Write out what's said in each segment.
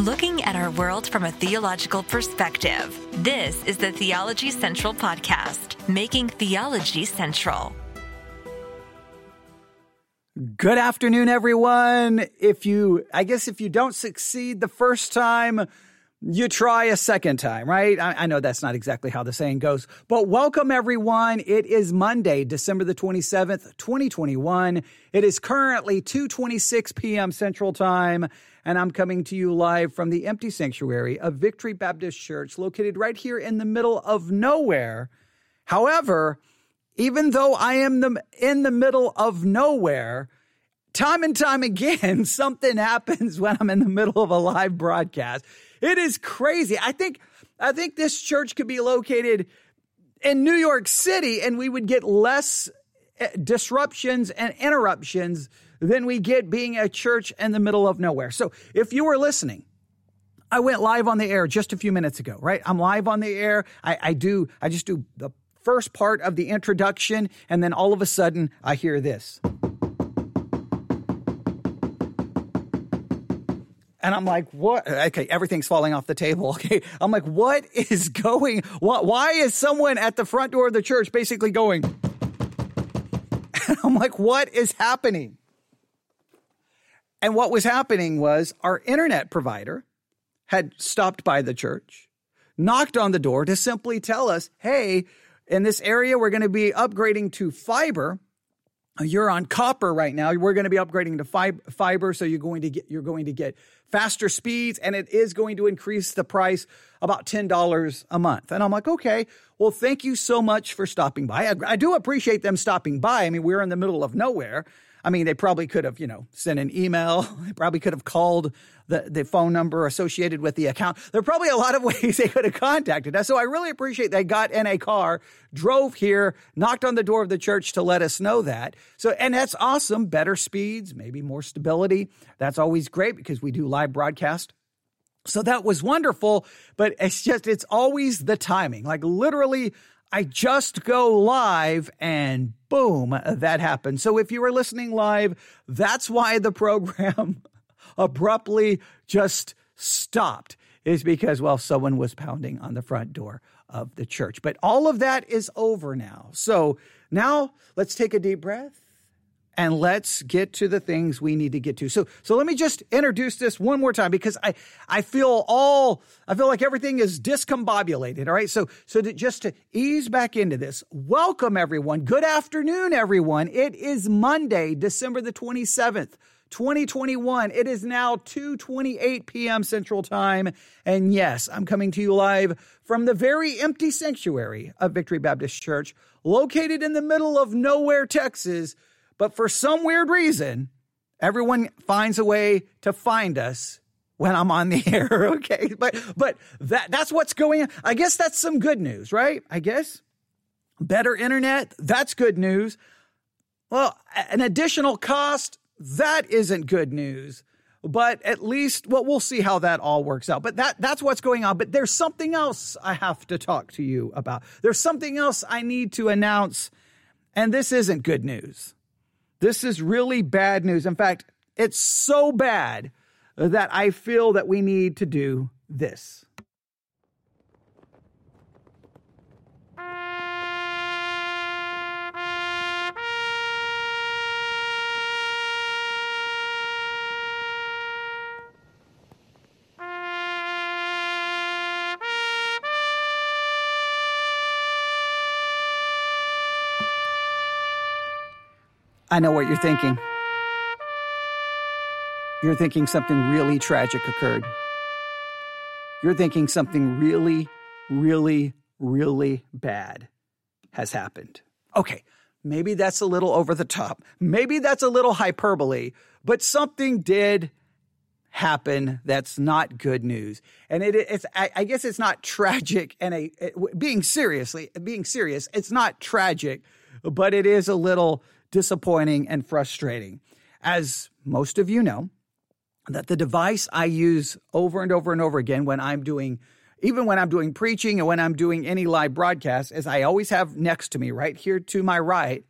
looking at our world from a theological perspective. This is the Theology Central Podcast, making theology central. Good afternoon, everyone. If you, I guess, if you don't succeed the first time, you try a second time, right? I, I, know that's not exactly how the saying goes, but welcome everyone. It is Monday, December the 27th, 2021. It is currently 2:26 p.m. Central Time, and I'm coming to you live from the empty sanctuary of Victory Baptist Church located right here in the middle of nowhere. However, even though I am the, in the middle of nowhere, time and time again, something happens when I'm in the middle of a live broadcast. It is crazy. I think I think this church could be located in New York City and we would get less eh, disruptions and interruptions than we get being a church in the middle of nowhere. So if you were listening, I went live on the air just a few minutes ago, right? I'm live on the air. I, I do, I just do the first part of the introduction, and then all of a sudden I hear this. And I'm like, what? Okay, everything's falling off the table. Okay. I'm like, what is going? What, why is someone at the front door of the church basically going? I'm like, what is happening? And what was happening was our internet provider had stopped by the church, knocked on the door to simply tell us, hey, in this area, we're going to be upgrading to fiber you're on copper right now. We're going to be upgrading to fiber, so you're going to get you're going to get faster speeds, and it is going to increase the price about ten dollars a month. And I'm like, okay, well, thank you so much for stopping by. I, I do appreciate them stopping by. I mean, we're in the middle of nowhere. I mean, they probably could have, you know, sent an email. They probably could have called the, the phone number associated with the account. There are probably a lot of ways they could have contacted us. So I really appreciate they got in a car, drove here, knocked on the door of the church to let us know that. So, and that's awesome. Better speeds, maybe more stability. That's always great because we do live broadcast. So that was wonderful, but it's just, it's always the timing. Like literally, I just go live and boom, that happened. So if you were listening live, that's why the program abruptly just stopped, is because, well, someone was pounding on the front door of the church. But all of that is over now. So now let's take a deep breath and let's get to the things we need to get to. So, so let me just introduce this one more time because I, I feel all, I feel like everything is discombobulated. All right. So, so to, just to ease back into this, welcome everyone. Good afternoon, everyone. It is Monday, December the 27th. 2021. It is now 2:28 p.m. Central Time, and yes, I'm coming to you live from the very empty sanctuary of Victory Baptist Church, located in the middle of nowhere, Texas, but for some weird reason, everyone finds a way to find us when I'm on the air. Okay. But, but that, that's what's going on. I guess that's some good news, right? I guess better internet. That's good news. Well, an additional cost. That isn't good news but at least well we'll see how that all works out but that that's what's going on but there's something else i have to talk to you about there's something else i need to announce and this isn't good news this is really bad news. In fact, it's so bad that I feel that we need to do this. I know what you're thinking. You're thinking something really tragic occurred. You're thinking something really, really, really bad has happened. Okay, maybe that's a little over the top. Maybe that's a little hyperbole, but something did happen that's not good news. And it, it's, I, I, guess it's not tragic and a, it, being seriously, being serious, it's not tragic, but it is a little disappointing, and frustrating. As most of you know, that the device I use over and over and over again when I'm doing, even when I'm doing preaching and when I'm doing any live broadcast, is I always have next to me, right here to my right,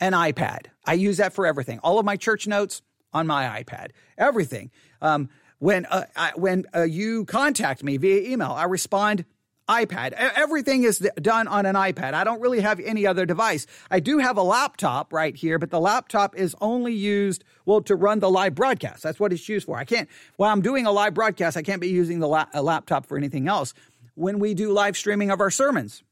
an iPad. I use that for everything. All of my church notes on my iPad, everything. Um, When uh, I, when uh, you contact me via email, I respond iPad. Everything is done on an iPad. I don't really have any other device. I do have a laptop right here, but the laptop is only used, well, to run the live broadcast. That's what it's used for. I can't, while I'm doing a live broadcast, I can't be using the la- laptop for anything else. When we do live streaming of our sermons,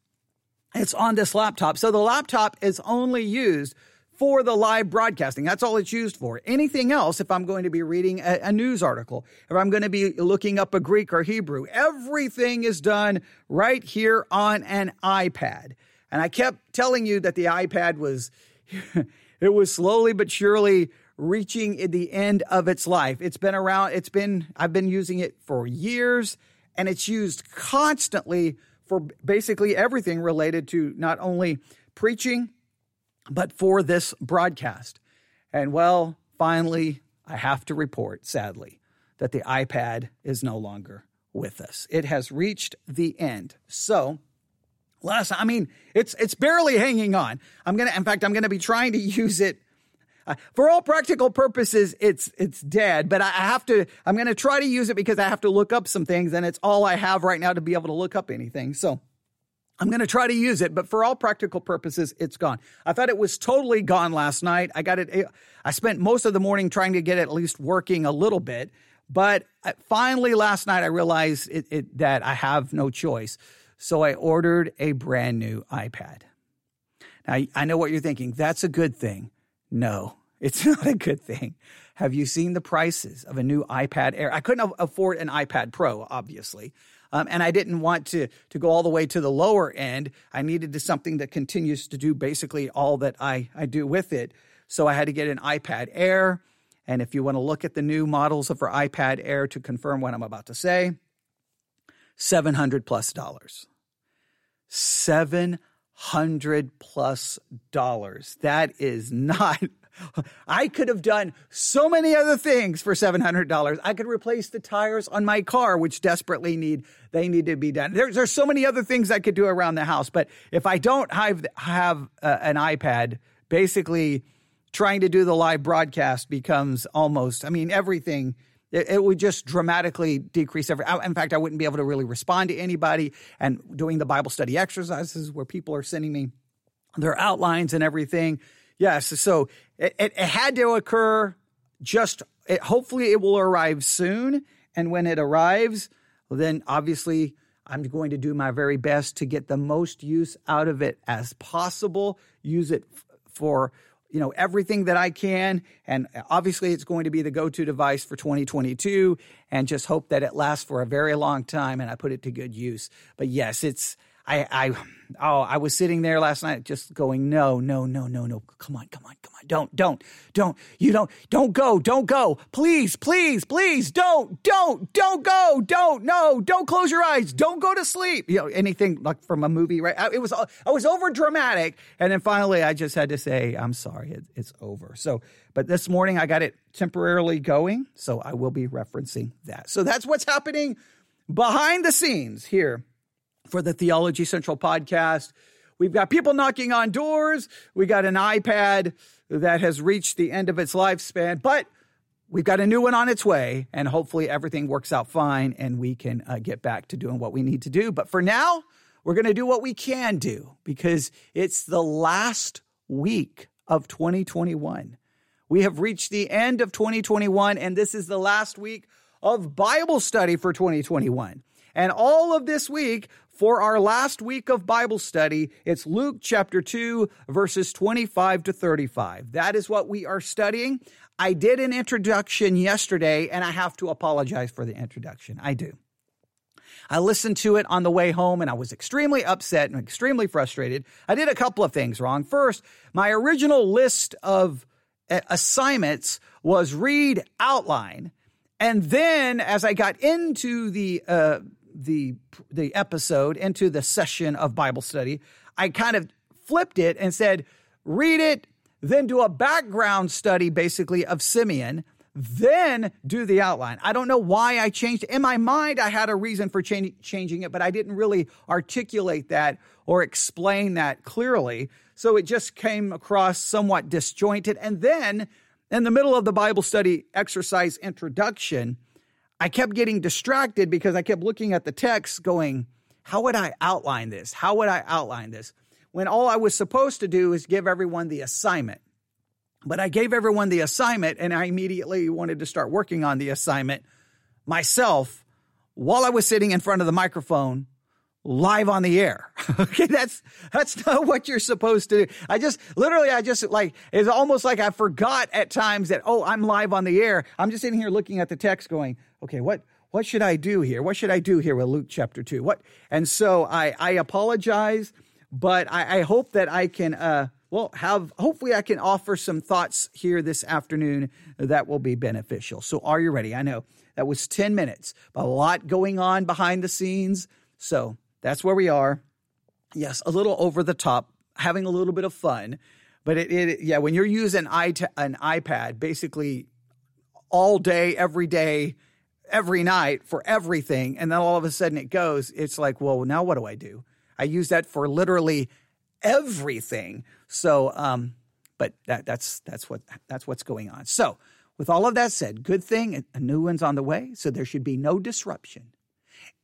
it's on this laptop. So the laptop is only used for the live broadcasting. That's all it's used for. Anything else, if I'm going to be reading a, a, news article, if I'm going to be looking up a Greek or Hebrew, everything is done right here on an iPad. And I kept telling you that the iPad was, it was slowly but surely reaching the end of its life. It's been around, it's been, I've been using it for years and it's used constantly for basically everything related to not only preaching, but for this broadcast. And well, finally, I have to report, sadly, that the iPad is no longer with us. It has reached the end. So, last, I mean, it's it's barely hanging on. I'm gonna, in fact, I'm gonna be trying to use it. Uh, for all practical purposes, it's it's dead. But I, I have to. I'm going to try to use it because I have to look up some things, and it's all I have right now to be able to look up anything. So I'm going to try to use it, but for all practical purposes, it's gone. I thought it was totally gone last night. I got it. Eh, I spent most of the morning trying to get it at least working a little bit, but uh, finally last night I realized it, it, that I have no choice. So I ordered a brand new iPad. Now I know what you're thinking. That's a good thing. No, it's not a good thing. Have you seen the prices of a new iPad Air? I couldn't afford an iPad Pro, obviously. Um, and I didn't want to to go all the way to the lower end. I needed to something that continues to do basically all that I, I do with it. So I had to get an iPad Air. And if you want to look at the new models of our iPad Air to confirm what I'm about to say, 700 plus dollars. 700 plus dollars. That is not I could have done so many other things for $700. I could replace the tires on my car, which desperately need, they need to be done. There's, there's so many other things I could do around the house. But if I don't have, have uh, an iPad, basically trying to do the live broadcast becomes almost, I mean, everything, it would just dramatically decrease every, in fact, I wouldn't be able to really respond to anybody and doing the Bible study exercises where people are sending me their outlines and everything Yes. So it, it, had to occur just, it, hopefully it will arrive soon. And when it arrives, well, then obviously I'm going to do my very best to get the most use out of it as possible, use it f- for you know everything that I can and obviously it's going to be the go-to device for 2022 and just hope that it lasts for a very long time and I put it to good use. But yes, it's I, I, oh, I was sitting there last night just going, no, no, no, no, no. Come on, come on, come on. Don't, don't, don't. You don't, don't go, don't go. Please, please, please, don't, don't, don't go, don't, no, don't close your eyes, don't go to sleep. You know, anything like from a movie, right? It was, I was over dramatic, and then finally, I just had to say, I'm sorry, it, it's over. So, but this morning I got it temporarily going, so I will be referencing that. So that's what's happening behind the scenes here for the Theology Central podcast. We've got people knocking on doors. We got an iPad that has reached the end of its lifespan, but we've got a new one on its way, and hopefully everything works out fine and we can uh, get back to doing what we need to do. But for now, we're going to do what we can do because it's the last week of 2021. We have reached the end of 2021, and this is the last week of Bible study for 2021. And all of this week, for our last week of Bible study, it's Luke chapter 2, verses 25 to 35. That is what we are studying. I did an introduction yesterday, and I have to apologize for the introduction. I do. I listened to it on the way home and I was extremely upset and extremely frustrated. I did a couple of things wrong. First, my original list of assignments was read outline. And then as I got into the uh, the the episode into the session of Bible study, I kind of flipped it and said, read it, then do a background study basically of Simeon, then do the outline. I don't know why I changed. In my mind, I had a reason for changing it, but I didn't really articulate that or explain that clearly. So it just came across somewhat disjointed. And then in the middle of the Bible study exercise introduction, I kept getting distracted because I kept looking at the text going, how would I outline this? How would I outline this? When all I was supposed to do is give everyone the assignment. But I gave everyone the assignment and I immediately wanted to start working on the assignment myself while I was sitting in front of the microphone live on the air. okay, that's that's not what you're supposed to do. I just literally I just like it's almost like I forgot at times that oh, I'm live on the air. I'm just sitting here looking at the text going, "Okay, what what should I do here? What should I do here with Luke chapter 2?" What? And so I I apologize, but I, I hope that I can uh well have hopefully I can offer some thoughts here this afternoon that will be beneficial. So are you ready? I know that was 10 minutes, a lot going on behind the scenes. So that's where we are. Yes, a little over the top, having a little bit of fun. But it, it yeah, when you're using an iPad basically all day, every day, every night for everything, and then all of a sudden it goes, it's like, well, now what do I do? I use that for literally everything. So, um, but that, that's that's what that's what's going on. So, with all of that said, good thing a new one's on the way, so there should be no disruption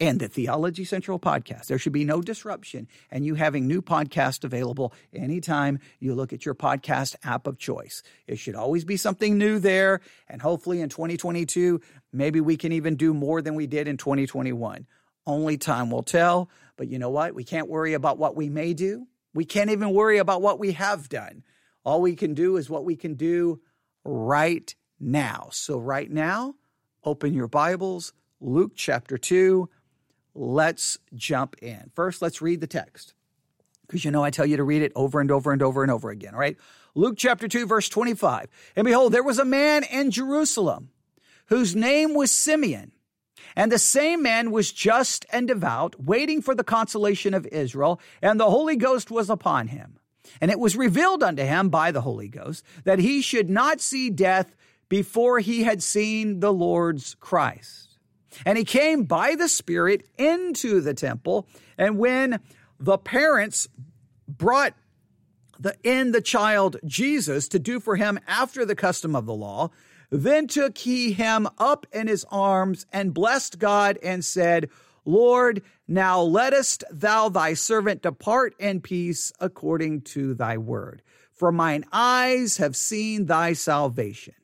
and the Theology Central podcast. There should be no disruption and you having new podcast available anytime you look at your podcast app of choice. It should always be something new there. And hopefully in 2022, maybe we can even do more than we did in 2021. Only time will tell. But you know what? We can't worry about what we may do. We can't even worry about what we have done. All we can do is what we can do right now. So, right now, open your Bibles, Luke chapter 2 let's jump in. First, let's read the text. Because you know, I tell you to read it over and over and over and over again, all right? Luke chapter 2, verse 25. And behold, there was a man in Jerusalem whose name was Simeon. And the same man was just and devout, waiting for the consolation of Israel, and the Holy Ghost was upon him. And it was revealed unto him by the Holy Ghost that he should not see death before he had seen the Lord's Christ. And he came by the Spirit into the temple. And when the parents brought the, in the child Jesus to do for him after the custom of the law, then took he him up in his arms and blessed God and said, Lord, now lettest thou thy servant depart in peace according to thy word. For mine eyes have seen thy salvation,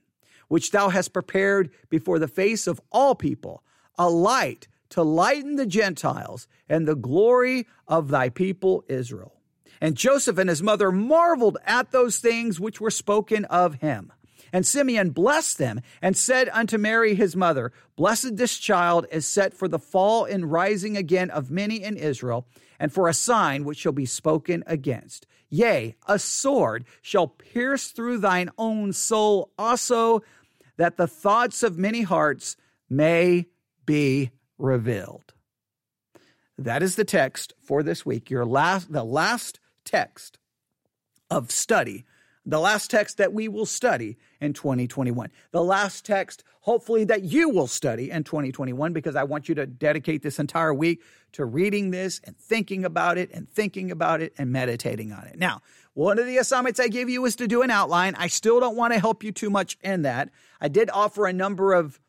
which thou hast prepared before the face of all people a light to lighten the Gentiles and the glory of thy people Israel. And Joseph and his mother marveled at those things which were spoken of him. And Simeon blessed them and said unto Mary his mother, Blessed this child is set for the fall and rising again of many in Israel, and for a sign which shall be spoken against. Yea, a sword shall pierce through thine own soul also, that the thoughts of many hearts may be revealed. That is the text for this week. Your last the last text of study, the last text that we will study in 2021. The last text hopefully that you will study in 2021 because I want you to dedicate this entire week to reading this and thinking about it and thinking about it and meditating on it. Now, one of the assignments I gave you was to do an outline. I still don't want to help you too much in that. I did offer a number of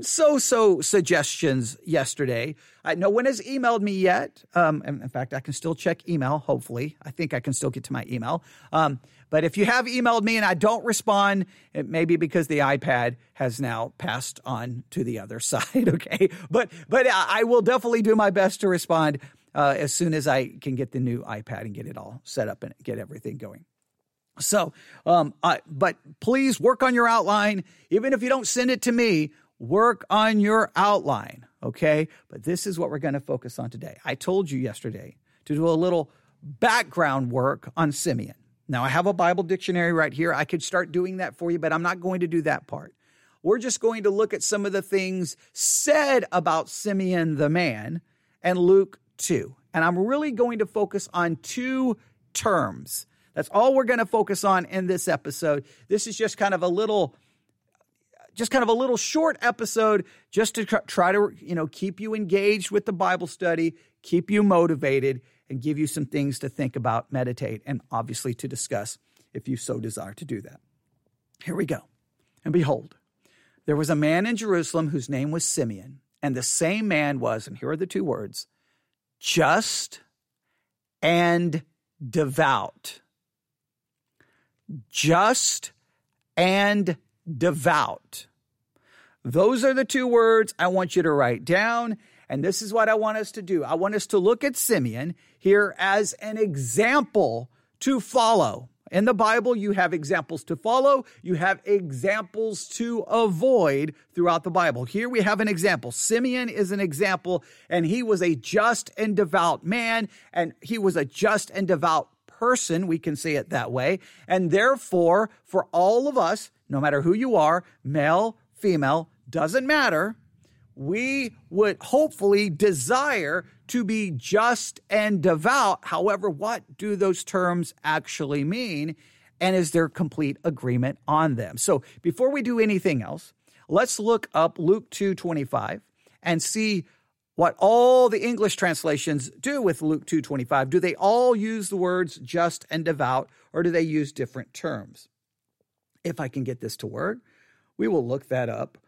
so so suggestions yesterday. I, no one has emailed me yet. Um, in fact, I can still check email. Hopefully, I think I can still get to my email. Um, but if you have emailed me and I don't respond, it may be because the iPad has now passed on to the other side. Okay, but but I will definitely do my best to respond uh, as soon as I can get the new iPad and get it all set up and get everything going. So, um, I, but please work on your outline. Even if you don't send it to me, work on your outline, okay? But this is what we're going to focus on today. I told you yesterday to do a little background work on Simeon. Now, I have a Bible dictionary right here. I could start doing that for you, but I'm not going to do that part. We're just going to look at some of the things said about Simeon the man and Luke 2. And I'm really going to focus on two terms. That's all we're going to focus on in this episode. This is just kind of a little just kind of a little short episode just to try to, you know, keep you engaged with the Bible study, keep you motivated, and give you some things to think about, meditate, and obviously to discuss if you so desire to do that. Here we go. And behold, There was a man in Jerusalem whose name was Simeon, and the same man was, and here are the two words, just and devout. Just and devout. Those are the two words I want you to write down. And this is what I want us to do. I want us to look at Simeon here as an example to follow. In the Bible, you have examples to follow, you have examples to avoid throughout the Bible. Here we have an example. Simeon is an example, and he was a just and devout man, and he was a just and devout person. We can say it that way. And therefore, for all of us, no matter who you are, male, female, doesn't matter, we would hopefully desire to be just and devout. However, what do those terms actually mean? And is there complete agreement on them? So before we do anything else, let's look up Luke 2:25 and see what all the English translations do with Luke 2:25. Do they all use the words just and devout or do they use different terms? If I can get this to work, we will look that up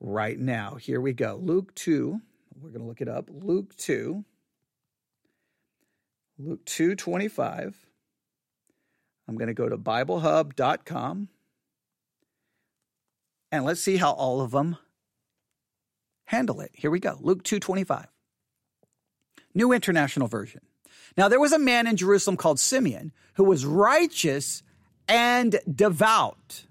right now. Here we go. Luke 2. We're going to look it up. Luke 2. Luke 2:25. I'm going to go to biblehub.com and let's see how all of them handle it. Here we go. Luke 2:25. New International Version. Now there was a man in Jerusalem called Simeon who was righteous and devout.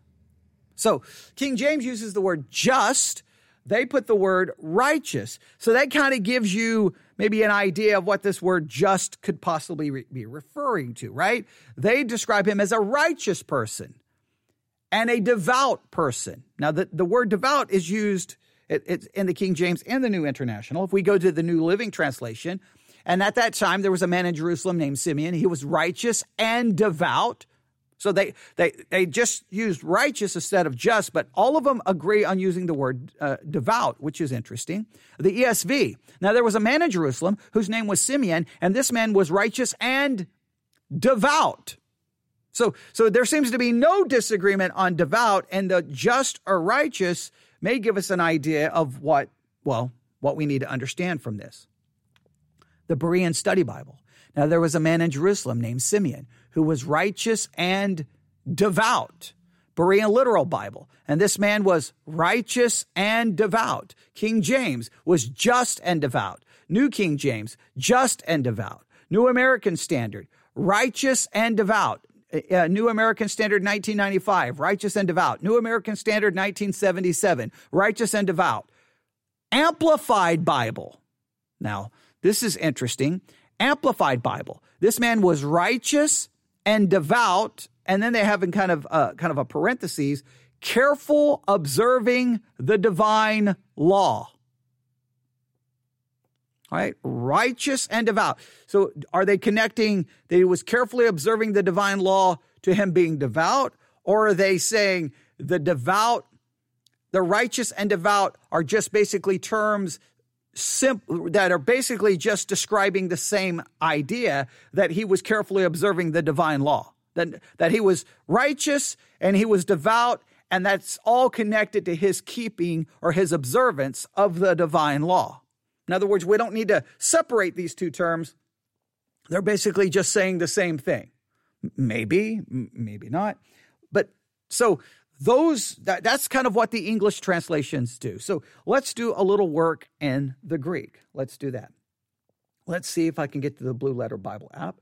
So King James uses the word just, they put the word righteous. So that kind of gives you maybe an idea of what this word just could possibly re- be referring to, right? They describe him as a righteous person and a devout person. Now, the, the word devout is used it, it's in the King James and the New International. If we go to the New Living Translation, and at that time there was a man in Jerusalem named Simeon. He was righteous and devout. So they, they, they just used righteous instead of just, but all of them agree on using the word uh, devout, which is interesting. The ESV. Now there was a man in Jerusalem whose name was Simeon, and this man was righteous and devout. So, so there seems to be no disagreement on devout, and the just or righteous may give us an idea of what, well, what we need to understand from this. The Berean Study Bible. Now there was a man in Jerusalem named Simeon who was righteous and devout. Berean Literal Bible. And this man was righteous and devout. King James was just and devout. New King James, just and devout. New American Standard, righteous and devout. Uh, uh New American Standard 1995, righteous and devout. New American Standard 1977, righteous and devout. Amplified Bible. Now, this is interesting. Amplified Bible. This man was righteous and devout, and then they have in kind of uh, kind of a parentheses, careful observing the divine law. Right, righteous and devout. So are they connecting that he was carefully observing the divine law to him being devout? Or are they saying the devout, the righteous and devout are just basically terms simple that are basically just describing the same idea that he was carefully observing the divine law that that he was righteous and he was devout and that's all connected to his keeping or his observance of the divine law in other words we don't need to separate these two terms they're basically just saying the same thing maybe maybe not but so those that, that's kind of what the English translations do. So let's do a little work in the Greek. Let's do that. Let's see if I can get to the Blue Letter Bible app.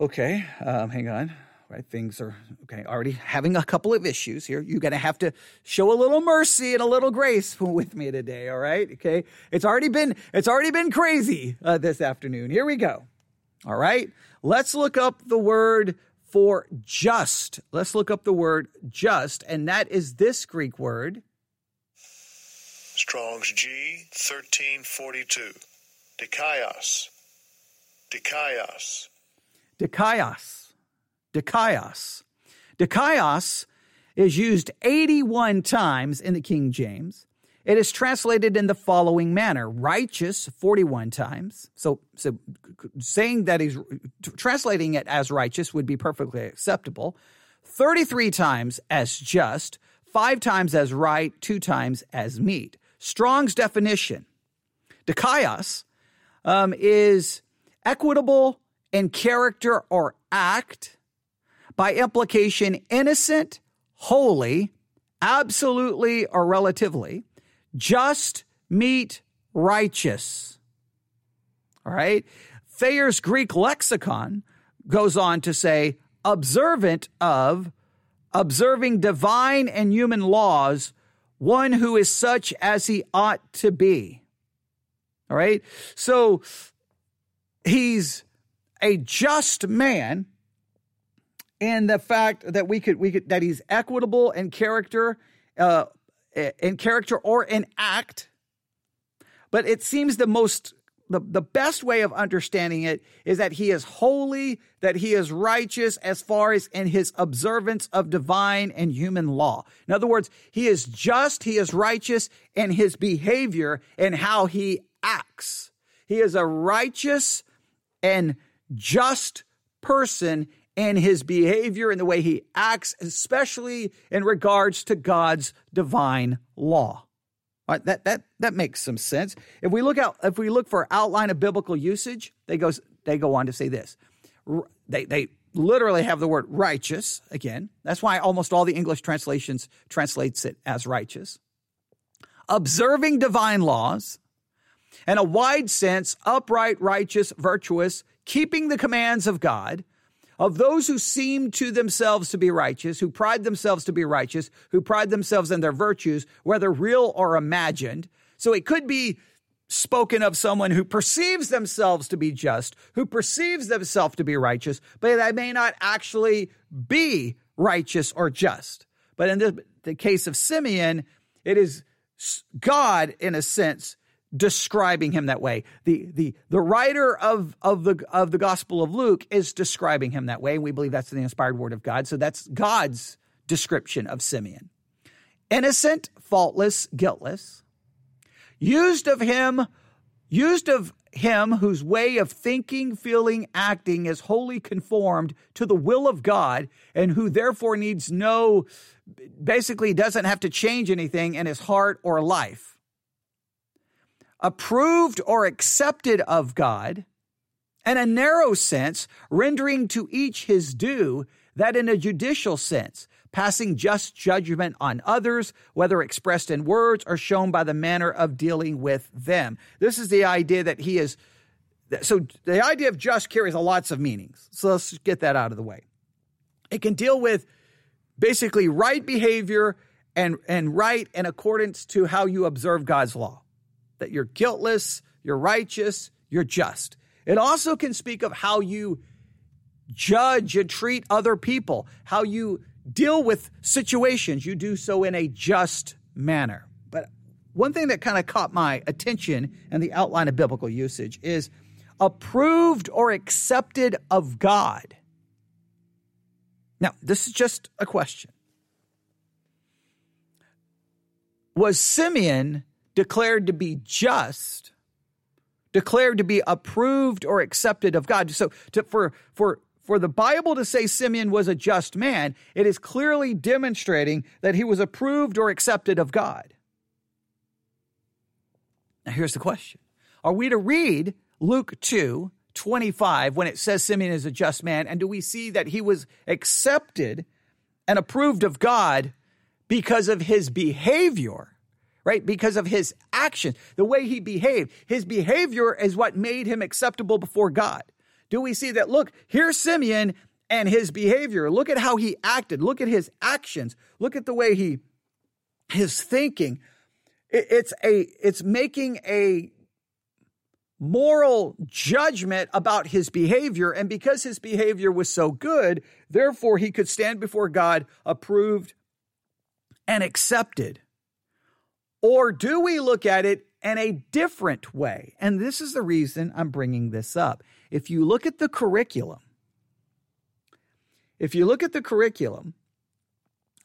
Okay, um, hang on. Right, things are okay. Already having a couple of issues here. You're gonna have to show a little mercy and a little grace with me today. All right, okay. It's already been it's already been crazy uh, this afternoon. Here we go. All right, let's look up the word for just. Let's look up the word just, and that is this Greek word. Strong's G 1342. Dikaios. Dikaios. Dikaios. Dikaios. Dikaios is used 81 times in the King James. It is translated in the following manner righteous 41 times. So, so saying that he's translating it as righteous would be perfectly acceptable. 33 times as just, five times as right, two times as meet. Strong's definition, dikaios, um, is equitable in character or act, by implication, innocent, holy, absolutely or relatively, just, meet, righteous. All right. Thayer's Greek lexicon goes on to say, observant of, observing divine and human laws, one who is such as he ought to be. All right. So he's a just man in the fact that we could we could that he's equitable in character uh in character or in act but it seems the most the, the best way of understanding it is that he is holy, that he is righteous as far as in his observance of divine and human law. In other words, he is just, he is righteous in his behavior and how he acts. He is a righteous and just person in his behavior and the way he acts, especially in regards to God's divine law. Right, that that that makes some sense. If we look out, if we look for outline of biblical usage, they goes they go on to say this. They they literally have the word righteous again. That's why almost all the English translations translates it as righteous. Observing divine laws, and a wide sense, upright, righteous, virtuous, keeping the commands of God, of those who seem to themselves to be righteous, who pride themselves to be righteous, who pride themselves in their virtues, whether real or imagined. So it could be spoken of someone who perceives themselves to be just, who perceives themselves to be righteous, but they may not actually be righteous or just. But in the, the case of Simeon, it is God, in a sense, describing him that way. The the the writer of of the of the Gospel of Luke is describing him that way, and we believe that's the inspired word of God. So that's God's description of Simeon. Innocent, faultless, guiltless. Used of him, used of him whose way of thinking, feeling, acting is wholly conformed to the will of God, and who therefore needs no, basically doesn't have to change anything in his heart or life approved or accepted of God, and a narrow sense, rendering to each his due, that in a judicial sense, passing just judgment on others, whether expressed in words or shown by the manner of dealing with them. This is the idea that he is. So the idea of just carries lots of meanings. So let's get that out of the way. It can deal with basically right behavior and, and right in accordance to how you observe God's law that you're guiltless, you're righteous, you're just. It also can speak of how you judge and treat other people, how you deal with situations. You do so in a just manner. But one thing that kind of caught my attention in the outline of biblical usage is approved or accepted of God. Now, this is just a question. Was Simeon declared to be just, declared to be approved or accepted of God. So to, for, for, for the Bible to say Simeon was a just man, it is clearly demonstrating that he was approved or accepted of God. Now, here's the question Are we to read Luke 2 25 when it says Simeon is a just man? And do we see that he was accepted and approved of God because of his behavior? Right? Because of his actions, the way he behaved. His behavior is what made him acceptable before God. Do we see that? Look, here's Simeon and his behavior. Look at how he acted. Look at his actions. Look at the way he, his thinking. It's a, it's making a moral judgment about his behavior. And because his behavior was so good, therefore he could stand before God approved and accepted. Or do we look at it in a different way? And this is the reason I'm bringing this up. If you look at the curriculum, if you look at the curriculum,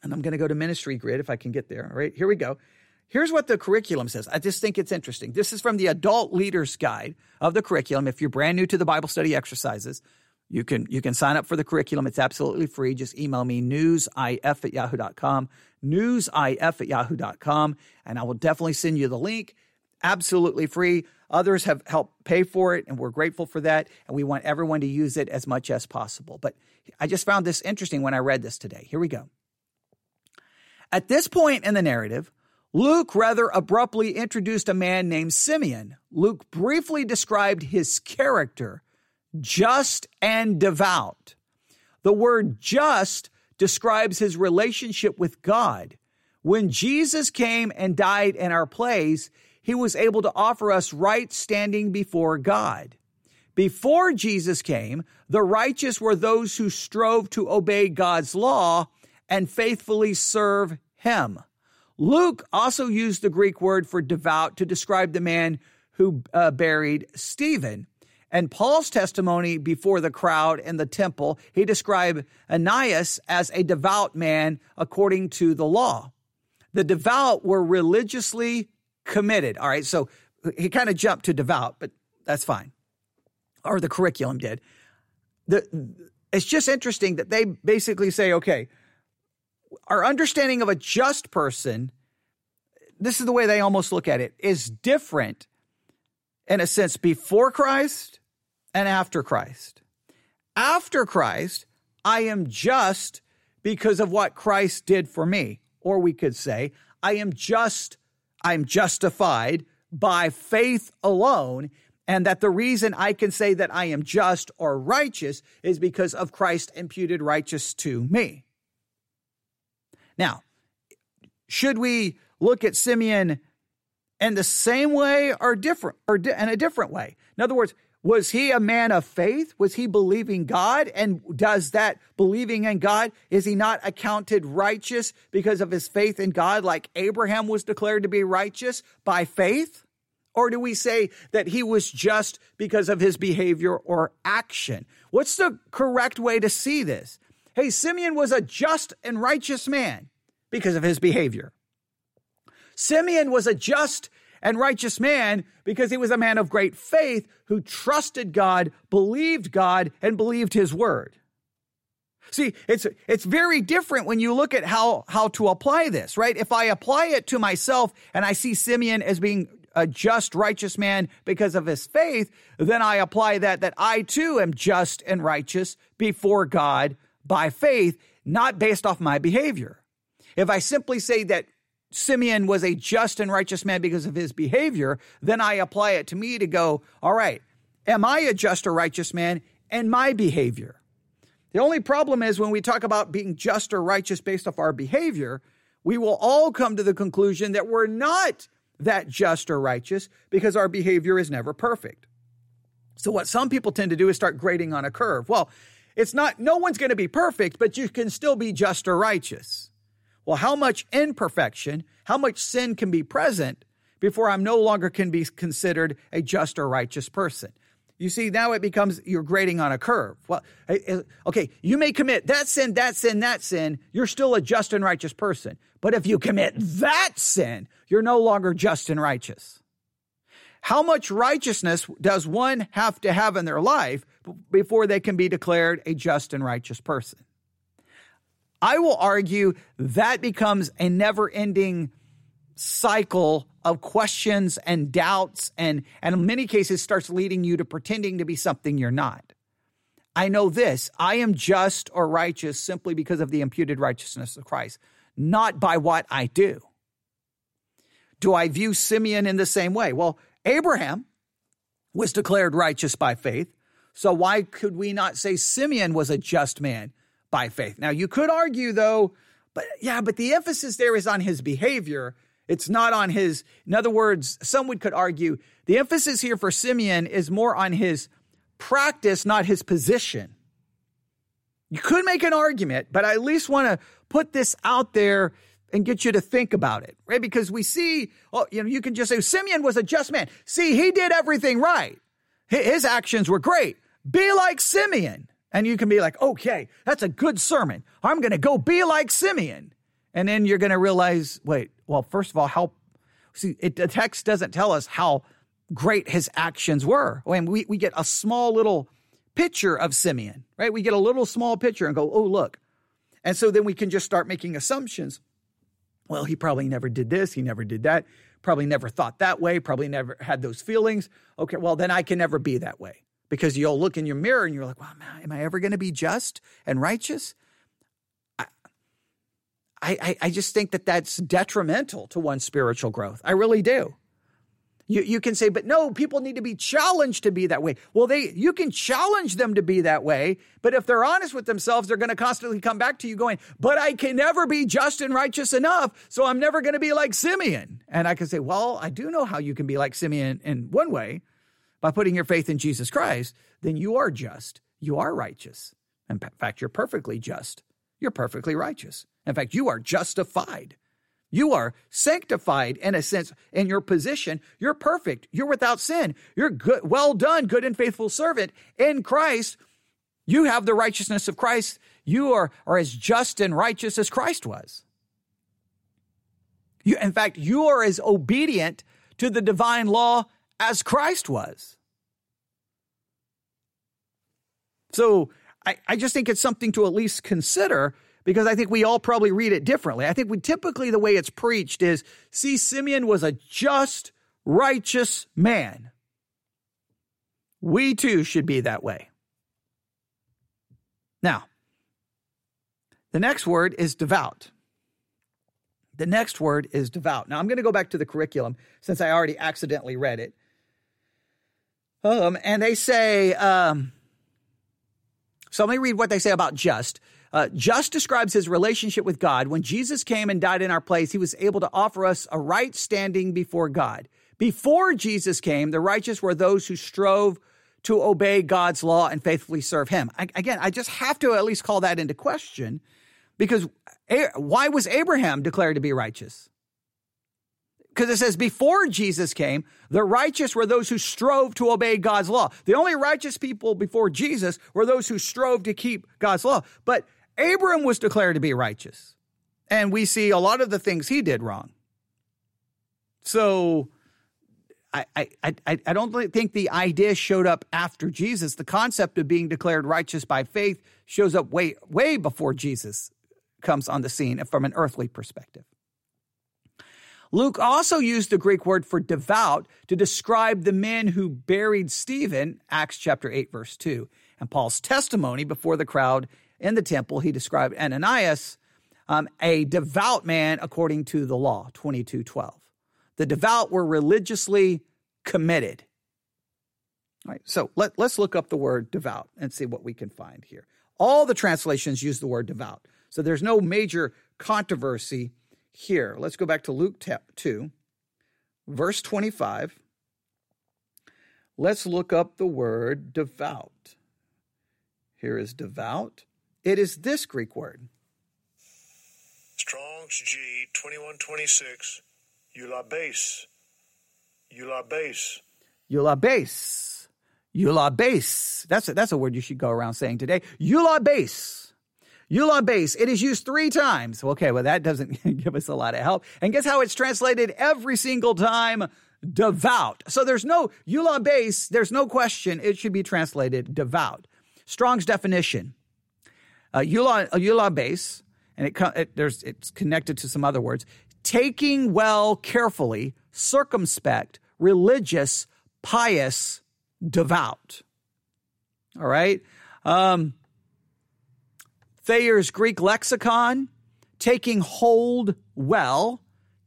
and I'm going to go to Ministry Grid if I can get there. All right, here we go. Here's what the curriculum says. I just think it's interesting. This is from the Adult Leaders Guide of the curriculum. If you're brand new to the Bible study exercises, You can you can sign up for the curriculum. It's absolutely free. Just email me newsif at yahoo.com, newsif at yahoo.com, and I will definitely send you the link. Absolutely free. Others have helped pay for it, and we're grateful for that. And we want everyone to use it as much as possible. But I just found this interesting when I read this today. Here we go. At this point in the narrative, Luke rather abruptly introduced a man named Simeon. Luke briefly described his character just and devout. The word just describes his relationship with God. When Jesus came and died in our place, he was able to offer us right standing before God. Before Jesus came, the righteous were those who strove to obey God's law and faithfully serve him. Luke also used the Greek word for devout to describe the man who uh, buried Stephen. And Paul's testimony before the crowd in the temple, he described Ananias as a devout man according to the law. The devout were religiously committed. All right, so he kind of jumped to devout, but that's fine. Or the curriculum did. The, it's just interesting that they basically say, okay, our understanding of a just person, this is the way they almost look at it, is different in a sense before Christ and after Christ. After Christ, I am just because of what Christ did for me. Or we could say, I am just, I'm justified by faith alone. And that the reason I can say that I am just or righteous is because of Christ imputed righteous to me. Now, should we look at Simeon in the same way or different or in a different way? In other words, was he a man of faith? Was he believing God? And does that believing in God, is he not accounted righteous because of his faith in God, like Abraham was declared to be righteous by faith? Or do we say that he was just because of his behavior or action? What's the correct way to see this? Hey, Simeon was a just and righteous man because of his behavior. Simeon was a just and righteous man because he was a man of great faith who trusted God, believed God, and believed his word. See, it's it's very different when you look at how how to apply this, right? If I apply it to myself and I see Simeon as being a just righteous man because of his faith, then I apply that that I too am just and righteous before God by faith, not based off my behavior. If I simply say that Simeon was a just and righteous man because of his behavior, then I apply it to me to go, all right, am I a just or righteous man and my behavior? The only problem is when we talk about being just or righteous based off our behavior, we will all come to the conclusion that we're not that just or righteous because our behavior is never perfect. So, what some people tend to do is start grading on a curve. Well, it's not, no one's going to be perfect, but you can still be just or righteous. Well, how much imperfection, how much sin can be present before I'm no longer can be considered a just or righteous person? You see, now it becomes you're grading on a curve. Well, okay, you may commit that sin, that sin, that sin. You're still a just and righteous person. But if you commit that sin, you're no longer just and righteous. How much righteousness does one have to have in their life before they can be declared a just and righteous person? I will argue that becomes a never ending cycle of questions and doubts and, and in many cases starts leading you to pretending to be something you're not. I know this I am just or righteous simply because of the imputed righteousness of Christ, not by what I do. Do I view Simeon in the same way? Well, Abraham was declared righteous by faith. So why could we not say Simeon was a just man by faith. Now, you could argue, though, but yeah, but the emphasis there is on his behavior. It's not on his, in other words, someone could argue the emphasis here for Simeon is more on his practice, not his position. You could make an argument, but I at least want to put this out there and get you to think about it, right? Because we see, oh, you know, you can just say Simeon was a just man. See, he did everything right. His actions were great. Be like Simeon. And you can be like, okay, that's a good sermon. I'm going to go be like Simeon. And then you're going to realize, wait, well, first of all, how, see, it, the text doesn't tell us how great his actions were. Mean, we, we get a small little picture of Simeon, right? We get a little small picture and go, oh, look. And so then we can just start making assumptions. Well, he probably never did this, he never did that, probably never thought that way, probably never had those feelings. Okay, well, then I can never be that way because you'll look in your mirror and you're like, wow, man, am I ever going to be just and righteous? I, I, I just think that that's detrimental to one's spiritual growth. I really do. You, you can say, but no, people need to be challenged to be that way. Well, they you can challenge them to be that way, but if they're honest with themselves, they're going to constantly come back to you going, but I can never be just and righteous enough, so I'm never going to be like Simeon. And I can say, well, I do know how you can be like Simeon in one way by putting your faith in Jesus Christ, then you are just, you are righteous. In fact, you're perfectly just. You're perfectly righteous. In fact, you are justified. You are sanctified in a sense in your position. You're perfect. You're without sin. You're good. Well done, good and faithful servant. In Christ, you have the righteousness of Christ. You are, are as just and righteous as Christ was. You, in fact, you are as obedient to the divine law as Christ was. So I, I just think it's something to at least consider because I think we all probably read it differently. I think we typically the way it's preached is see, Simeon was a just, righteous man. We too should be that way. Now, the next word is devout. The next word is devout. Now, I'm going to go back to the curriculum since I already accidentally read it. Um, and they say, um, so let me read what they say about just. Uh, just describes his relationship with God. When Jesus came and died in our place, he was able to offer us a right standing before God. Before Jesus came, the righteous were those who strove to obey God's law and faithfully serve him. I, again, I just have to at least call that into question because why was Abraham declared to be righteous? Because it says, before Jesus came, the righteous were those who strove to obey God's law. The only righteous people before Jesus were those who strove to keep God's law. But Abram was declared to be righteous. And we see a lot of the things he did wrong. So I, I, I, I don't think the idea showed up after Jesus. The concept of being declared righteous by faith shows up way, way before Jesus comes on the scene from an earthly perspective. Luke also used the Greek word for devout to describe the men who buried Stephen, Acts chapter 8, verse 2. And Paul's testimony before the crowd in the temple, he described Ananias, um, a devout man according to the law, 2212. The devout were religiously committed. All right, so let, let's look up the word devout and see what we can find here. All the translations use the word devout. So there's no major controversy here. Let's go back to Luke 2, verse 25. Let's look up the word devout. Here is devout. It is this Greek word. Strong's G 2126, eulabes. Eulabes. Eulabes. Eulabes. That's a, that's a word you should go around saying today. Eulabes. base, It is used three times. Okay, well, that doesn't give us a lot of help. And guess how it's translated every single time? Devout. So there's no eulabes. There's no question. It should be translated devout. Strong's definition uh, eula, eula base, and it, it, there's, it's connected to some other words. Taking well, carefully, circumspect, religious, pious, devout. All right. Um, Thayer's Greek lexicon, taking hold well,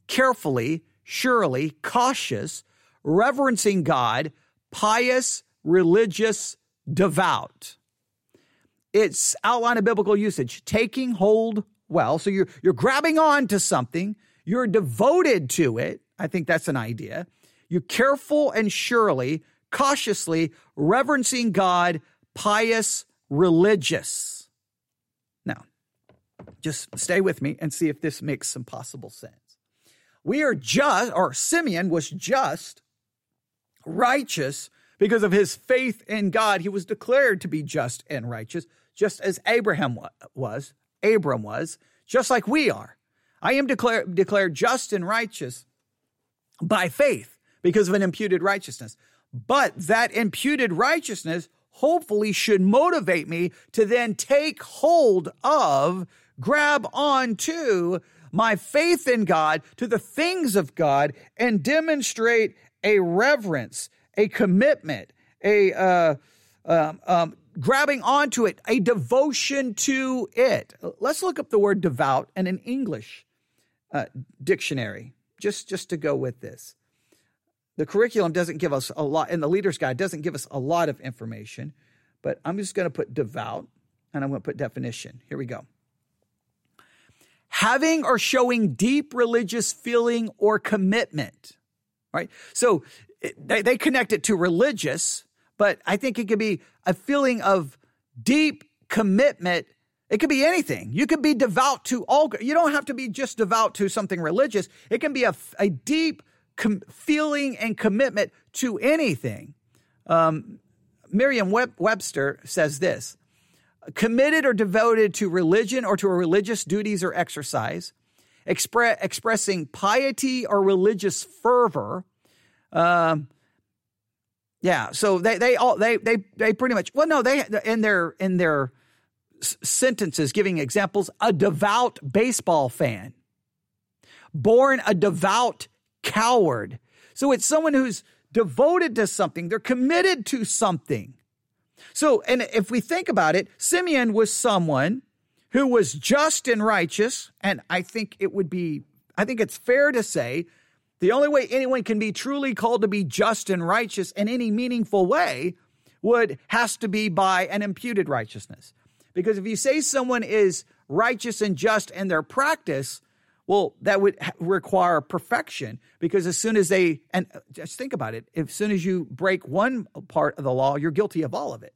carefully, surely, cautious, reverencing God, pious, religious, devout it's outline of biblical usage, taking hold well. So you're, you're grabbing on to something, you're devoted to it. I think that's an idea. You're careful and surely, cautiously, reverencing God, pious, religious. Just stay with me and see if this makes some possible sense. We are just, or Simeon was just righteous because of his faith in God. He was declared to be just and righteous just as Abraham was, Abram was, just like we are. I am declared, declared just and righteous by faith because of an imputed righteousness. But that imputed righteousness hopefully should motivate me to then take hold of, grab onto my faith in God, to the things of God, and demonstrate a reverence, a commitment, a uh, um, um, grabbing onto it, a devotion to it. Let's look up the word devout in an English uh, dictionary, just just to go with this. The curriculum doesn't give us a lot, and the leader's guide doesn't give us a lot of information, but I'm just going to put devout and I'm going to put definition. Here we go. Having or showing deep religious feeling or commitment, right? So they, they connect it to religious, but I think it could be a feeling of deep commitment. It could be anything. You could be devout to all, you don't have to be just devout to something religious. It can be a, a deep com- feeling and commitment to anything. Um, Merriam Webster says this committed or devoted to religion or to religious duties or exercise, expre- expressing piety or religious fervor. Um, yeah, so they they all they they they pretty much well no they in their in their sentences giving examples a devout baseball fan, born a devout coward. So it's someone who's devoted to something, they're committed to something. So, and if we think about it, Simeon was someone who was just and righteous. And I think it would be, I think it's fair to say the only way anyone can be truly called to be just and righteous in any meaningful way would has to be by an imputed righteousness. Because if you say someone is righteous and just in their practice, well, that would require perfection because as soon as they, and uh, just think about it, as soon as you break one part of the law, you're guilty of all of it.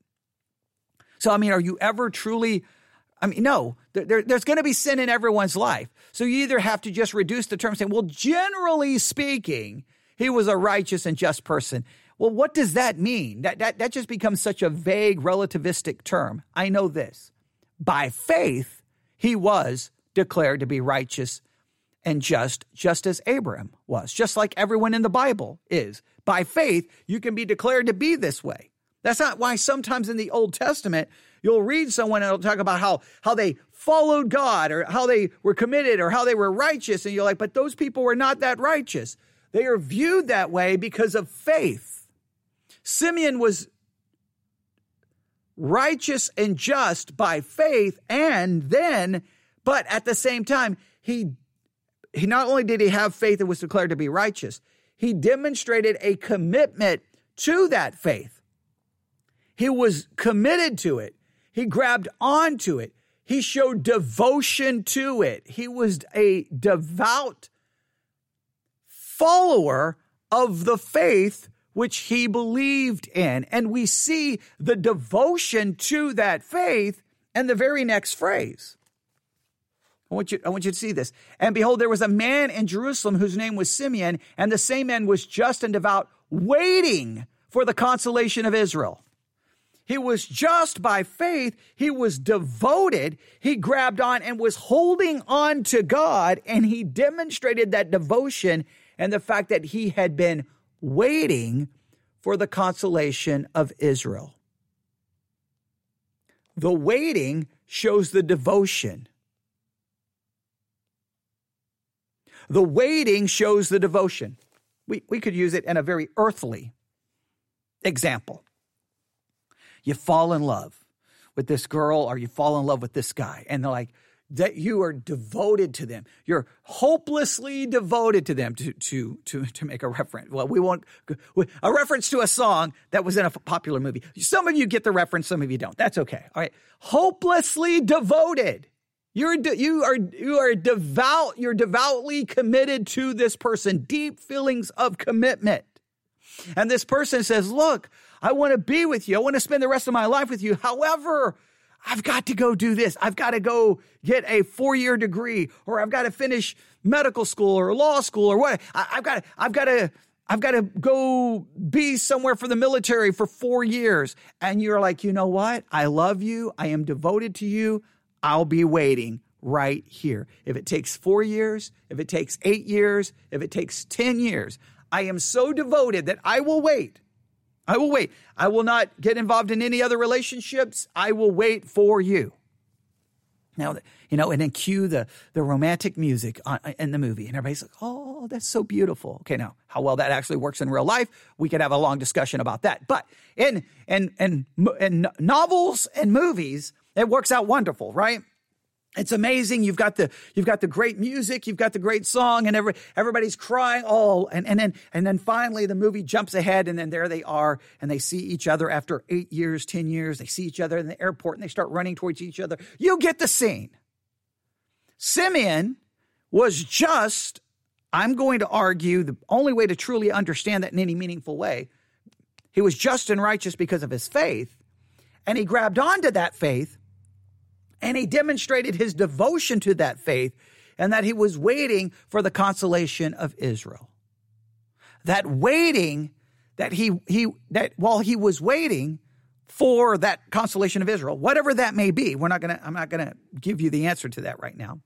So, I mean, are you ever truly, I mean, no, there, there's going to be sin in everyone's life. So you either have to just reduce the term saying, well, generally speaking, he was a righteous and just person. Well, what does that mean? That, that, that just becomes such a vague relativistic term. I know this. By faith, he was declared to be righteous and just, just as Abraham was, just like everyone in the Bible is. By faith, you can be declared to be this way. That's not why sometimes in the Old Testament, you'll read someone and it'll talk about how, how they followed God or how they were committed or how they were righteous. And you're like, but those people were not that righteous. They are viewed that way because of faith. Simeon was righteous and just by faith. And then, but at the same time, he he not only did he have faith and was declared to be righteous, he demonstrated a commitment to that faith. He was committed to it. He grabbed onto it. He showed devotion to it. He was a devout follower of the faith which he believed in. And we see the devotion to that faith in the very next phrase. I want you, I want you to see this. And behold, there was a man in Jerusalem whose name was Simeon, and the same man was just and devout, waiting for the consolation of Israel. He was just by faith. He was devoted. He grabbed on and was holding on to God, and he demonstrated that devotion and the fact that he had been waiting for the consolation of Israel. The waiting shows the devotion. The waiting shows the devotion. We, we could use it in a very earthly example. You fall in love with this girl or you fall in love with this guy, and they're like, that you are devoted to them. You're hopelessly devoted to them. To to to to make a reference. Well, we won't a reference to a song that was in a popular movie. Some of you get the reference, some of you don't. That's okay. All right, hopelessly devoted. You're you are you are devout. You're devoutly committed to this person. Deep feelings of commitment. And this person says, "Look, I want to be with you. I want to spend the rest of my life with you. However, I've got to go do this. I've got to go get a four year degree, or I've got to finish medical school or law school or what. I, have got to, I've got to, I've got to go be somewhere for the military for four years. And you're like, you know what? I love you. I am devoted to you. I'll be waiting right here. If it takes four years, if it takes eight years, if it takes 10 years, I am so devoted that I will wait. I will wait. I will not get involved in any other relationships. I will wait for you. Now, you know, and then cue the, the romantic music in the movie. And everybody's like, oh, that's so beautiful. Okay, now, how well that actually works in real life, we could have a long discussion about that. But in, in, in, in novels and movies, it works out wonderful, right? It's amazing. You've got the you've got the great music, you've got the great song, and every, everybody's crying. Oh, and, and then and then finally the movie jumps ahead, and then there they are, and they see each other after eight years, ten years. They see each other in the airport, and they start running towards each other. You get the scene. Simeon was just, I'm going to argue, the only way to truly understand that in any meaningful way. He was just and righteous because of his faith, and he grabbed onto that faith and he demonstrated his devotion to that faith and that he was waiting for the consolation of Israel. That waiting, that he, he, that while he was waiting for that consolation of Israel, whatever that may be, we're not gonna, I'm not gonna give you the answer to that right now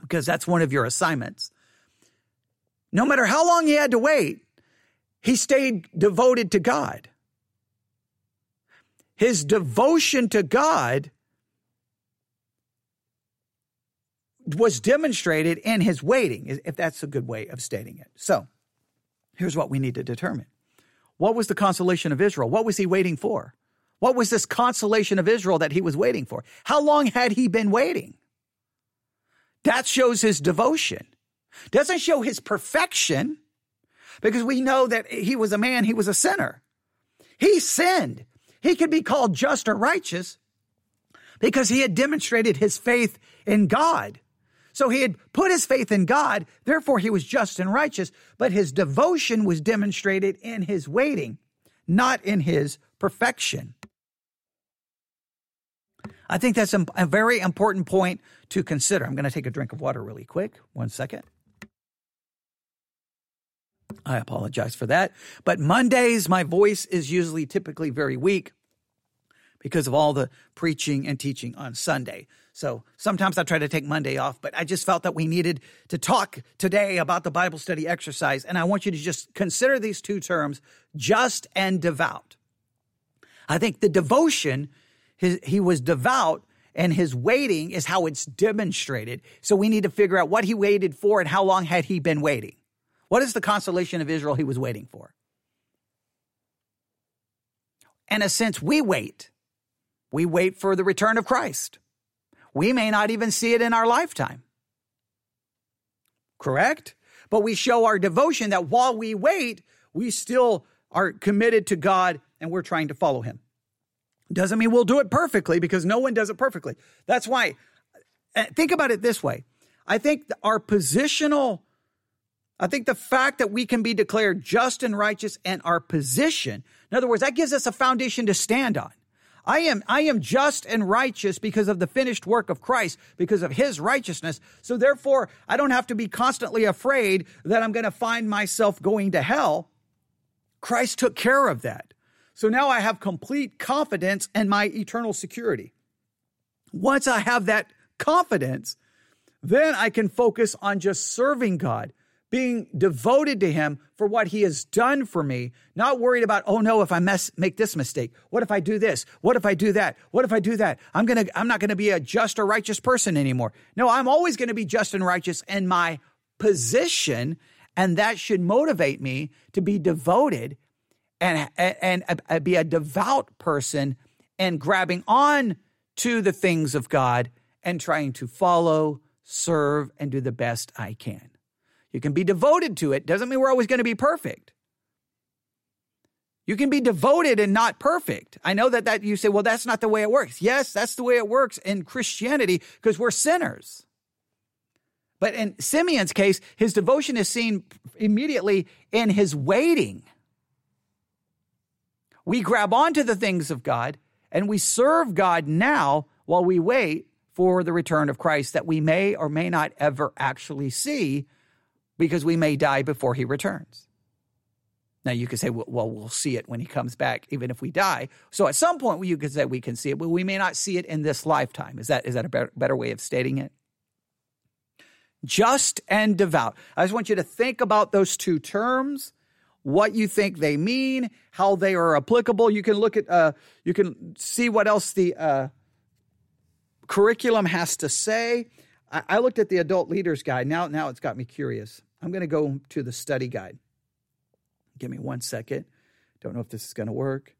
because that's one of your assignments. No matter how long he had to wait, he stayed devoted to God. His devotion to God was demonstrated in his waiting, if that's a good way of stating it. So here's what we need to determine What was the consolation of Israel? What was he waiting for? What was this consolation of Israel that he was waiting for? How long had he been waiting? That shows his devotion. Doesn't show his perfection because we know that he was a man, he was a sinner. He sinned. He could be called just or righteous because he had demonstrated his faith in God. So he had put his faith in God, therefore he was just and righteous, but his devotion was demonstrated in his waiting, not in his perfection. I think that's a very important point to consider. I'm going to take a drink of water really quick. One second. I apologize for that. But Mondays, my voice is usually typically very weak because of all the preaching and teaching on Sunday. So sometimes I try to take Monday off, but I just felt that we needed to talk today about the Bible study exercise. And I want you to just consider these two terms, just and devout. I think the devotion, his, he was devout and his waiting is how it's demonstrated. So we need to figure out what he waited for and how long had he been waiting. What is the consolation of Israel he was waiting for? In a sense, we wait. We wait for the return of Christ. We may not even see it in our lifetime. Correct? But we show our devotion that while we wait, we still are committed to God and we're trying to follow Him. Doesn't mean we'll do it perfectly because no one does it perfectly. That's why, eh, think about it this way. I think our positional, I think the fact that we can be declared just and righteous and our position, in other words, that gives us a foundation to stand on. I am, I am just and righteous because of the finished work of Christ, because of his righteousness. So therefore, I don't have to be constantly afraid that I'm going to find myself going to hell. Christ took care of that. So now I have complete confidence in my eternal security. Once I have that confidence, then I can focus on just serving God, being devoted to him for what he has done for me, not worried about, oh no, if I mess, make this mistake. What if I do this? What if I do that? What if I do that? I'm going to, I'm not going to be a just or righteous person anymore. No, I'm always going to be just and righteous in my position. And that should motivate me to be devoted and, and, and uh, be a devout person and grabbing on to the things of God and trying to follow, serve, and do the best I can. You can be devoted to it. Doesn't mean we're always going to be perfect. You can be devoted and not perfect. I know that that you say, well, that's not the way it works. Yes, that's the way it works in Christianity because we're sinners. But in Simeon's case, his devotion is seen immediately in his waiting. We grab onto the things of God and we serve God now while we wait for the return of Christ that we may or may not ever actually see because we may die before he returns. Now you could say, well, we'll see it when he comes back, even if we die. So at some point, you could say we can see it, but we may not see it in this lifetime. Is that is that a better, better way of stating it? Just and devout. I just want you to think about those two terms what you think they mean, how they are applicable. You can look at, uh, you can see what else the uh, curriculum has to say. I, I looked at the adult leaders guide. Now, now it's got me curious. I'm going to go to the study guide. Give me one second. Don't know if this is going to work.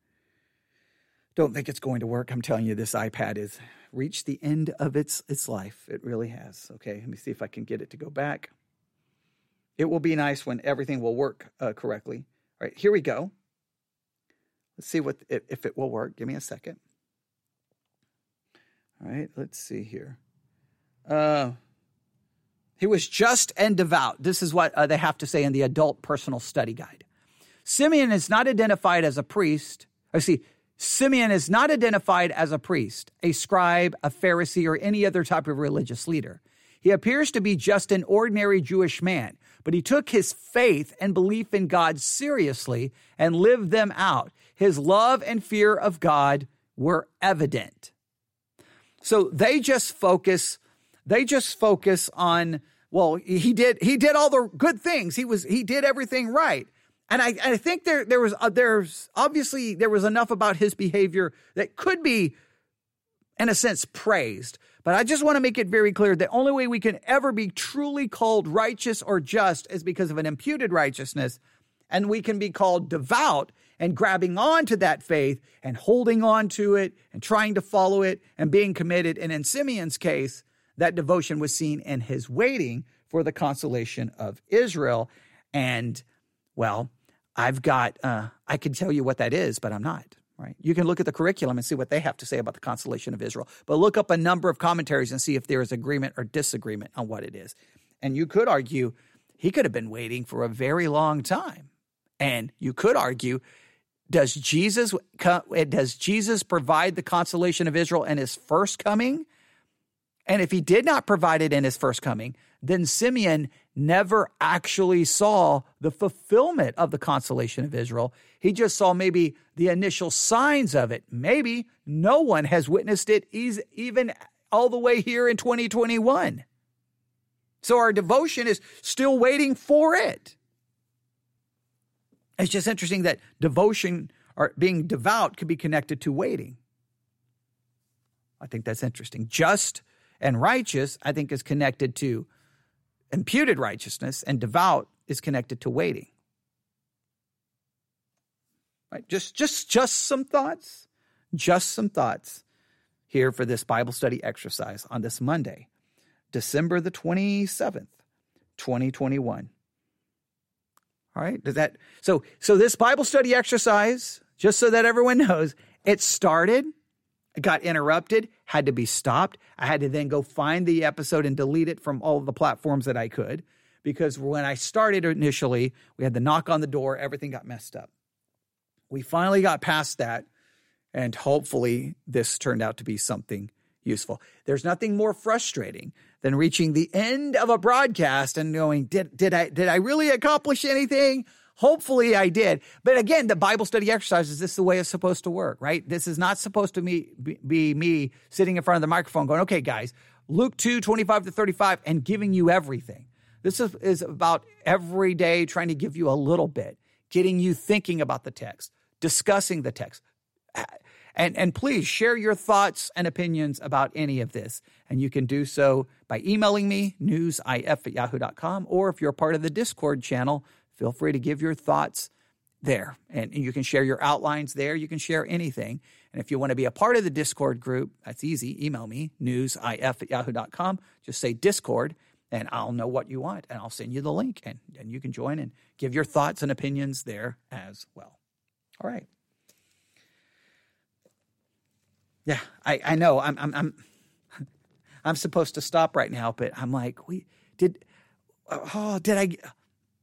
Don't think it's going to work. I'm telling you, this iPad has reached the end of its its life. It really has. Okay, let me see if I can get it to go back. It will be nice when everything will work uh, correctly. All right, here we go. Let's see what if, if it will work. Give me a second. All right, let's see here. Uh, he was just and devout. This is what uh, they have to say in the adult personal study guide. Simeon is not identified as a priest. I see. Simeon is not identified as a priest, a scribe, a Pharisee, or any other type of religious leader. He appears to be just an ordinary Jewish man, but he took his faith and belief in God seriously and lived them out. His love and fear of God were evident. So they just focus, they just focus on, well, he did, he did all the good things. He was, he did everything right. And I, I think there, there was, uh, there's obviously there was enough about his behavior that could be, in a sense, praised. But I just want to make it very clear the only way we can ever be truly called righteous or just is because of an imputed righteousness. And we can be called devout and grabbing on to that faith and holding on to it and trying to follow it and being committed. And in Simeon's case, that devotion was seen in his waiting for the consolation of Israel. And, well, I've got, uh, I can tell you what that is, but I'm not right? You can look at the curriculum and see what they have to say about the consolation of Israel, but look up a number of commentaries and see if there is agreement or disagreement on what it is. And you could argue he could have been waiting for a very long time. And you could argue does Jesus does Jesus provide the consolation of Israel in his first coming? And if he did not provide it in his first coming, then Simeon never actually saw the fulfillment of the consolation of Israel. He just saw maybe the initial signs of it. Maybe no one has witnessed it even all the way here in 2021. So our devotion is still waiting for it. It's just interesting that devotion or being devout could be connected to waiting. I think that's interesting. Just and righteous, I think, is connected to imputed righteousness, and devout is connected to waiting. Right? Just, just, just some thoughts. Just some thoughts here for this Bible study exercise on this Monday, December the 27th, 2021. All right. Does that so so this Bible study exercise, just so that everyone knows, it started got interrupted, had to be stopped. I had to then go find the episode and delete it from all the platforms that I could because when I started initially, we had the knock on the door, everything got messed up. We finally got past that, and hopefully, this turned out to be something useful. There's nothing more frustrating than reaching the end of a broadcast and knowing, did, did, I, did I really accomplish anything? Hopefully I did. But again, the Bible study exercise is this the way it's supposed to work, right? This is not supposed to be, be me sitting in front of the microphone going, okay, guys, Luke 2, 25 to 35, and giving you everything. This is, is about every day trying to give you a little bit, getting you thinking about the text, discussing the text. And, and please share your thoughts and opinions about any of this. And you can do so by emailing me, newsif at yahoo.com, or if you're part of the Discord channel, Feel free to give your thoughts there. And you can share your outlines there. You can share anything. And if you want to be a part of the Discord group, that's easy. Email me, newsif at yahoo.com. Just say Discord, and I'll know what you want, and I'll send you the link, and, and you can join and give your thoughts and opinions there as well. All right. Yeah, I, I know. I'm I'm I'm I'm supposed to stop right now, but I'm like, we did. Oh, did I?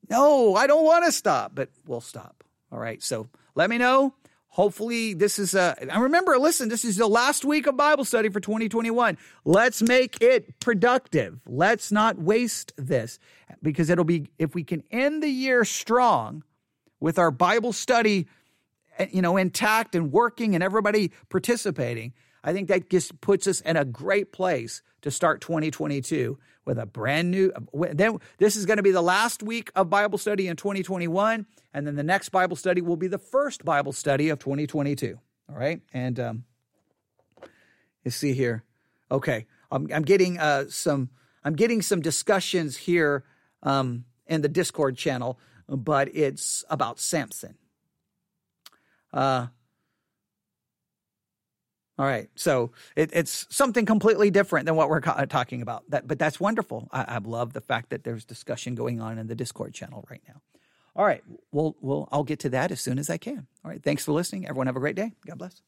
No, I don't want to stop, but we'll stop. All right. So let me know. Hopefully, this is a. And remember, listen, this is the last week of Bible study for 2021. Let's make it productive. Let's not waste this because it'll be, if we can end the year strong with our Bible study, eh, you know, intact and working and everybody participating, I think that just puts us in a great place to start 2022 with a brand new. Then this is going to be the last week of Bible study in 2021, and then the next Bible study will be the first Bible study of 2022. All right, and um, you see here. Okay, I'm, I'm getting uh, some. I'm getting some discussions here um, in the Discord channel, but it's about Samson. Uh, all right, so it, it's something completely different than what we're co- talking about. That, but that's wonderful. I, I love the fact that there's discussion going on in the Discord channel right now. All right, well, well, I'll get to that as soon as I can. All right, thanks for listening. Everyone have a great day. God bless.